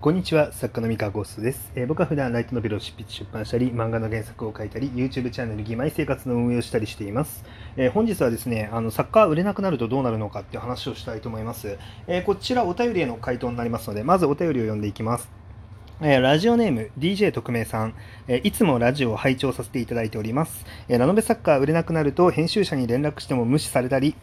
こんにちは、作家の三河ゴーストです、えー、僕は普段ライトノベルを執筆出版したり、漫画の原作を書いたり、YouTube チャンネル義妹生活の運営をしたりしています。えー、本日はですね、あの作家売れなくなるとどうなるのかっていう話をしたいと思います。えー、こちらお便りへの回答になりますので、まずお便りを読んでいきます。えラジオネーム DJ 特命さん、えいつもラジオを拝聴させていただいております。えラノベ作家売れなくなると編集者に連絡しても無視されたり、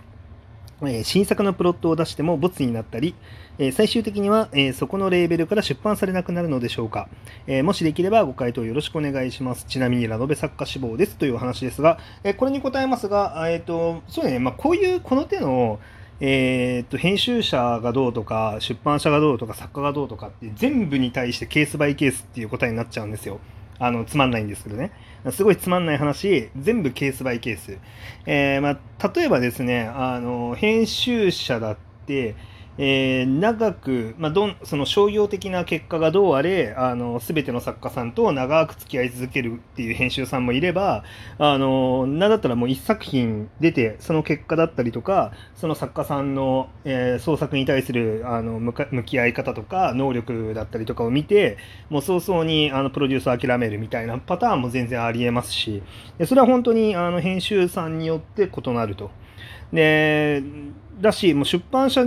え新作のプロットを出してもボツになったり、え最終的には、えそこのレーベルから出版されなくなるのでしょうか、えもしできればご回答よろしくお願いします。ちなみにラノベ作家志望ですというお話ですが、えこれに答えますが、えっ、と、そうね、まあ、こういう、この手の、えー、っと編集者がどうとか出版社がどうとか作家がどうとかって全部に対してケースバイケースっていう答えになっちゃうんですよ。あのつまんないんですけどね。すごいつまんない話、全部ケースバイケース。えー、まあ、例えばですね、あの編集者だって、えー、長く、まあ、どんその商業的な結果がどうあれあの全ての作家さんと長く付き合い続けるっていう編集さんもいればあのなんだったらもう一作品出てその結果だったりとかその作家さんの、えー、創作に対するあの向き合い方とか能力だったりとかを見てもう早々にあのプロデュースを諦めるみたいなパターンも全然ありえますしそれは本当にあの編集さんによって異なると。でだしもう出版社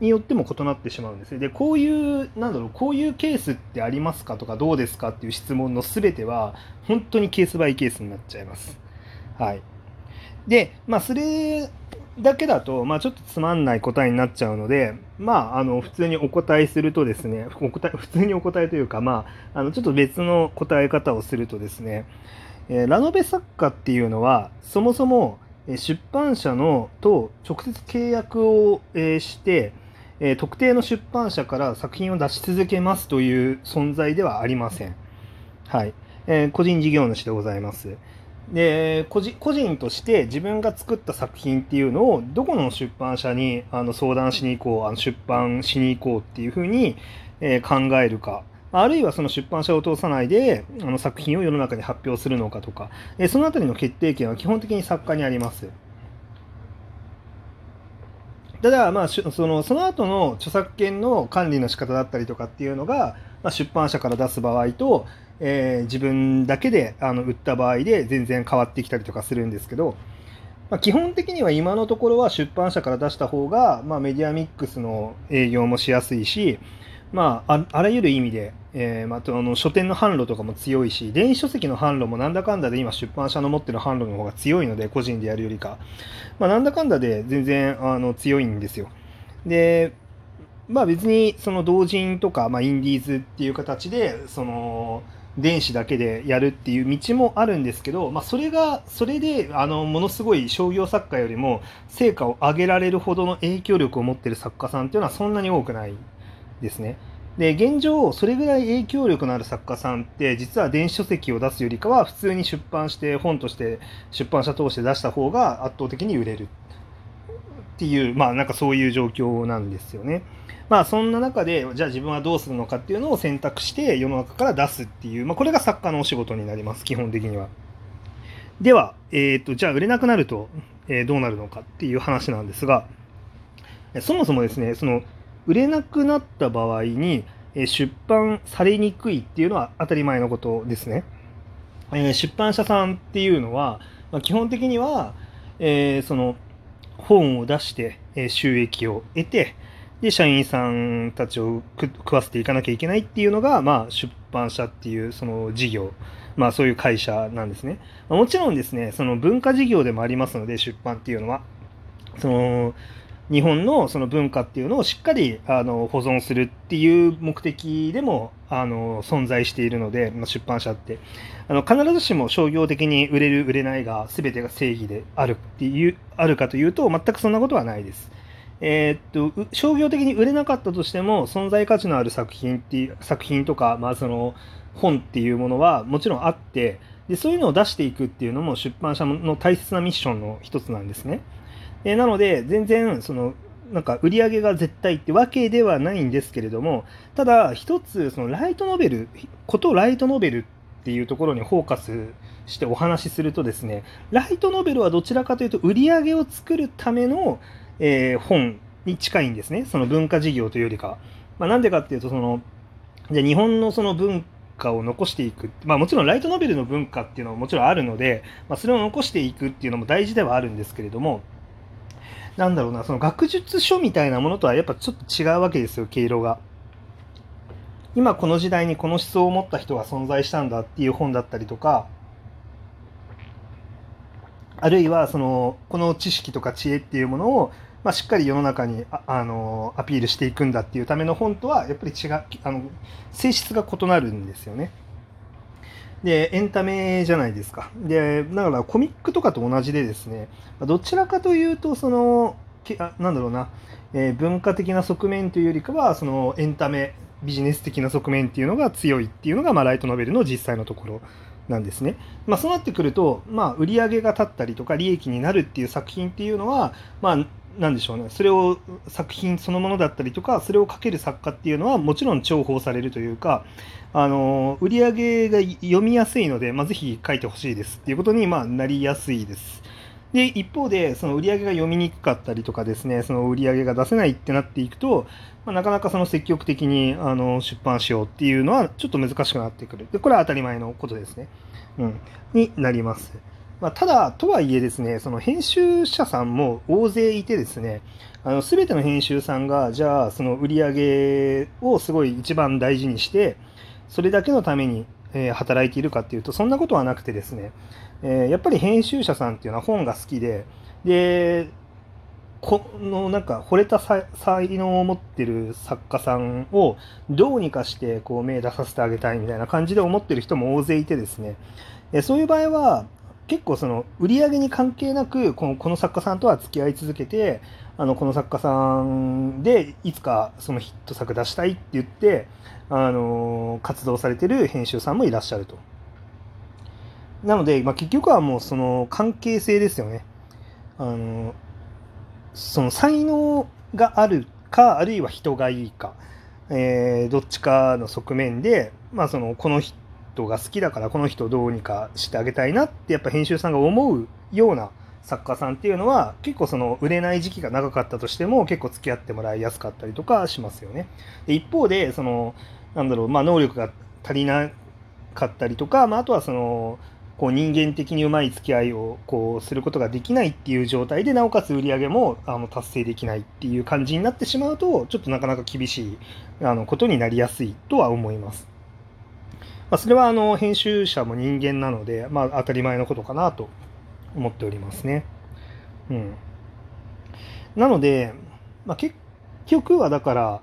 によっても異なってしまうんですね。でこういうなんだろうこういうケースってありますかとかどうですかっていう質問の全ては本当にケースバイケースになっちゃいます。はい、でまあそれだけだと、まあ、ちょっとつまんない答えになっちゃうので、まあ、あの普通にお答えするとですねお答え普通にお答えというか、まあ、あのちょっと別の答え方をするとですね、えー、ラノベ作家っていうのはそもそも出版社のと直接契約をして、特定の出版社から作品を出し続けますという存在ではありません。はい。えー、個人事業主でございます。で個人個人として自分が作った作品っていうのをどこの出版社にあの相談しに行こうあの出版しに行こうっていうふうに、えー、考えるかあるいはその出版社を通さないであの作品を世の中に発表するのかとか、えそのあたりの決定権は基本的に作家にあります。ただ、まあ、そのその後の著作権の管理の仕方だったりとかっていうのが、まあ、出版社から出す場合と、えー、自分だけであの売った場合で全然変わってきたりとかするんですけど、まあ、基本的には今のところは出版社から出した方が、まあ、メディアミックスの営業もしやすいし、まあ、あらゆる意味で、えーまあ、あの書店の販路とかも強いし電子書籍の販路もなんだかんだで今出版社の持ってる販路の方が強いので個人でやるよりか、まあ、なんだかんだで全然あの強いんですよ。でまあ別にその同人とか、まあ、インディーズっていう形でその電子だけでやるっていう道もあるんですけど、まあ、それがそれであのものすごい商業作家よりも成果を上げられるほどの影響力を持ってる作家さんっていうのはそんなに多くない。ですね。で現状それぐらい影響力のある作家さんって実は電子書籍を出すよりかは普通に出版して本として出版社通して出した方が圧倒的に売れるっていうまあなんかそういう状況なんですよね。まあそんな中でじゃあ自分はどうするのかっていうのを選択して世の中から出すっていう、まあ、これが作家のお仕事になります基本的には。では、えーと、じゃあ売れなくなると、え、どうなるのかっていう話なんですがそもそもですねその売れなくなった場合に出版されにくいっていうのは当たり前のことですね。え出版社さんっていうのは、ま基本的には、え、その本を出して、収益を得てで社員さんたちを食わせていかなきゃいけないっていうのが、まあ、出版社っていうその事業、まあ、そういう会社なんですね。もちろんですねその文化事業でもありますので出版っていうのは。その日本のその文化っていうのをしっかりあの保存するっていう目的でもあの存在しているので、まあ、出版社ってあの必ずしも商業的に売れる売れないが全てが正義であるっていうあるかというと全くそんなことはないです。えー、っと商業的に売れなかったとしても存在価値のある作品っていう作品とか、まあ、その本っていうものはもちろんあってでそういうのを出していくっていうのも出版社の大切なミッションの一つなんですね。えなので、全然、その、なんか売り上げが絶対ってわけではないんですけれども、ただ、一つ、そのライトノベル、ことライトノベルっていうところにフォーカスしてお話しするとですね、ライトノベルはどちらかというと、売り上げを作るための、えー、本に近いんですね、その文化事業というよりか。まあ、なんでかっていうと、その、で日本のその文化を残していく、まあ、もちろんライトノベルの文化っていうのはもちろんあるので、まあ、それを残していくっていうのも大事ではあるんですけれどもなんだろうなその学術書みたいなものとはやっぱちょっと違うわけですよ毛色が。今この時代にこの思想を持った人が存在したんだっていう本だったりとかあるいはそのこの知識とか知恵っていうものを、まあ、しっかり世の中にああのアピールしていくんだっていうための本とはやっぱり違うあの性質が異なるんですよね。でエンタメじゃないですか。でだからコミックとかと同じでですねどちらかというとそのなんだろうな、えー、文化的な側面というよりかはそのエンタメビジネス的な側面っていうのが強いっていうのが、まあ、ライトノベルの実際のところなんですね。まあ、そうなってくると、まあ、売り上げが立ったりとか利益になるっていう作品っていうのは、まあ、なんでしょうねそれを作品そのものだったりとかそれを書ける作家っていうのはもちろん重宝されるというかあの売り上げが読みやすいので、まあ、ぜひ書いてほしいですっていうことに、まあ、なりやすいです。で一方でその売り上げが読みにくかったりとかですねその売り上げが出せないってなっていくと、まあ、なかなかその積極的にあの出版しようっていうのはちょっと難しくなってくるでこれは当たり前のことですね、うん、になります。まあ、ただ、とはいえですね、その編集者さんも大勢いてですね、あの全ての編集さんが、じゃあ、その売り上げをすごい一番大事にして、それだけのために、えー、働いているかっていうと、そんなことはなくてですね、えー、やっぱり編集者さんっていうのは本が好きで、で、このなんか惚れた才能を持ってる作家さんをどうにかしてこう目出させてあげたいみたいな感じで思ってる人も大勢いてですね、そういう場合は結構その売り上げに関係なくこのこの作家さんとは付き合い続けてあのこの作家さんでいつかそのヒット作出したいって言ってあの活動されてる編集さんもいらっしゃると。なので、まあ、結局はもうその関係性ですよね。あのその才能があるかあるいは人がいいか、えー、どっちかの側面で、まあ、そのこの人人が好きだからこの人どうにかしてあげたいなってやっぱ編集さんが思うような作家さんっていうのは結構その売れない時期が長かったとしても結構付き合ってもらいやすかったりとかしますよね。で一方でそのなんだろうまあ能力が足りなかったりとか、まあ、あとはそのこう人間的にうまい付き合いをこうすることができないっていう状態でなおかつ売り上げもあの達成できないっていう感じになってしまうとちょっとなかなか厳しいあのことになりやすいとは思います。まあ、それはあの編集者も人間なので、まあ、当たり前のことかなと思っておりますね。うん、なので、まあ、結局はだから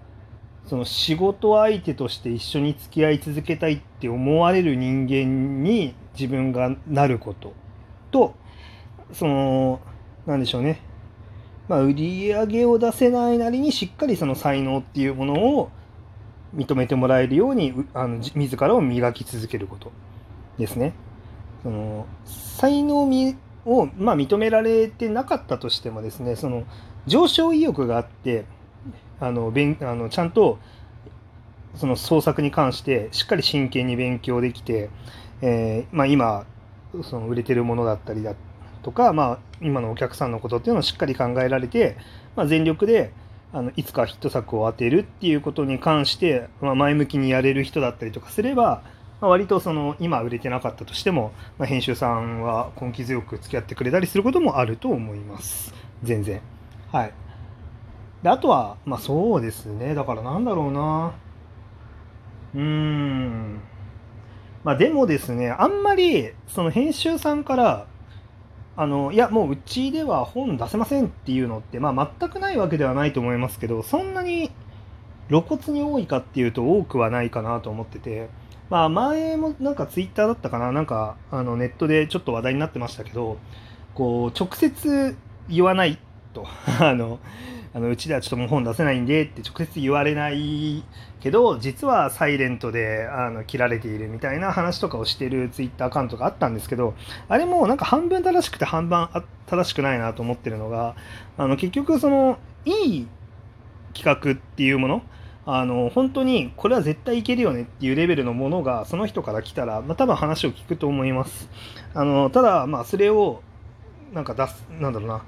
その仕事相手として一緒に付き合い続けたいって思われる人間に自分がなることとその何でしょうねまあ、売り上げを出せないなりにしっかりその才能っていうものを認めてもらえるようにあの自らを磨き続けることですね。その才能を、まあ、認められてなかったとしてもですねその上昇意欲があってあの勉あのちゃんとその創作に関してしっかり真剣に勉強できて、えー、まあ、今その売れてるものだったりだとか、まあ、今のお客さんのことっていうのをしっかり考えられて、まあ、全力であのいつかヒット作を当てるっていうことに関して、まあ、前向きにやれる人だったりとかすれば、まあ、割とその今売れてなかったとしても、まあ、編集さんは根気強く付き合ってくれたりすることもあると思います。全然。はい。であとはまあそうですね。だからなんだろうな。うーん。まあでもですねあんまりその編集さんからあのいやもううちでは本出せませんっていうのって、まあ、全くないわけではないと思いますけどそんなに露骨に多いかっていうと多くはないかなと思ってて、まあ、前もなんかツイッターだったかななんかあのネットでちょっと話題になってましたけどこう直接言わないと。あのあのうちではちょっともう本出せないんでって直接言われないけど実はサイレントであの切られているみたいな話とかをしてるツイッターアカウントがあったんですけどあれもなんか半分正しくて半分正しくないなと思ってるのがあの結局そのいい企画っていうものあの本当にこれは絶対いけるよねっていうレベルのものがその人から来たら、まあ、多分話を聞くと思います。あのただまあそれをなんか出すなんだろうな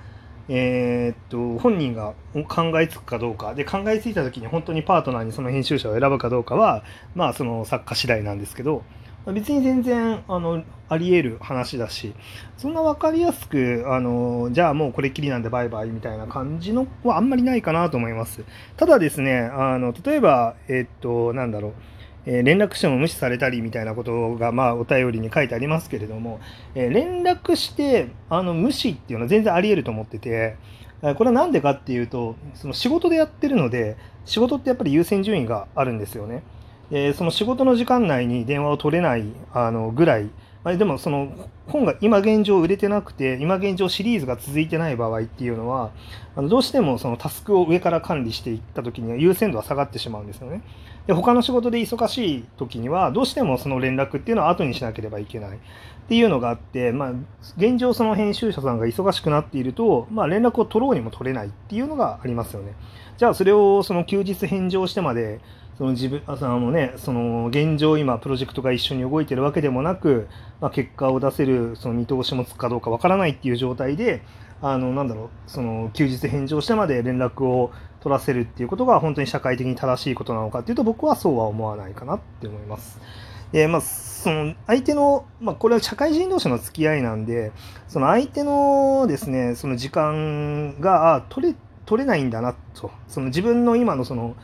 えー、っと本人が考えつくかどうか。で考えついた時に本当にパートナーにその編集者を選ぶかどうかはまあその作家次第なんですけど別に全然あのあり得る話だしそんな分かりやすくあのじゃあもうこれっきりなんでバイバイみたいな感じのはあんまりないかなと思います。ただですねあの例えばえっとなんだろう。え連絡しても無視されたりみたいなことが、まあ、お便りに書いてありますけれども、え連絡してあの無視っていうのは全然あり得ると思ってて、これは何でかっていうとその仕事でやってるので仕事ってやっぱり優先順位があるんですよね。えその仕事の時間内に電話を取れないあのぐらい、まあ、でもその本が今現状売れてなくて今現状シリーズが続いてない場合っていうのはあのどうしてもそのタスクを上から管理していった時には優先度は下がってしまうんですよね。で他の仕事で忙しい時にはどうしてもその連絡っていうのは後にしなければいけないっていうのがあって、まあ、現状その編集者さんが忙しくなっていると、まあ、連絡を取ろうにも取れないっていうのがありますよね。じゃあそれをその休日返上してまでその自分あのねその現状今プロジェクトが一緒に動いてるわけでもなく、まあ、結果を出せるその見通しもつくかどうかわからないっていう状態であのなんだろうその休日返上してまで連絡を取らせるっていうことが本当に社会的に正しいことなのかっていうと僕はそうは思わないかなって思います。でまあ、その相手の、まあ、これは社会人同士の付き合いなんでその相手のですねその時間が取れ取れないんだなとその自分の今のその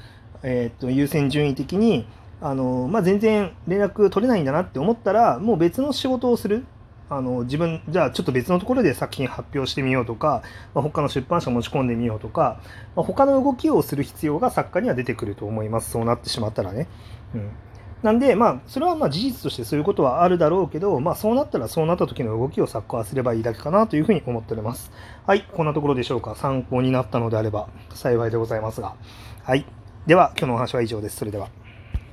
えー、と優先順位的にあの、まあ、全然連絡取れないんだなって思ったらもう別の仕事をするあの自分じゃあちょっと別のところで作品発表してみようとか、まあ、他の出版社持ち込んでみようとか、まあ、他の動きをする必要が作家には出てくると思いますそうなってしまったらね。うんなんで、まあ、それはまあ事実としてそういうことはあるだろうけど、まあ、そうなったらそうなった時の動きを作家はすればいいだけかなというふうに思っております。はい、こんなところでしょうか。参考になったのであれば幸いでございますが。はい。では、今日のお話は以上です。それでは。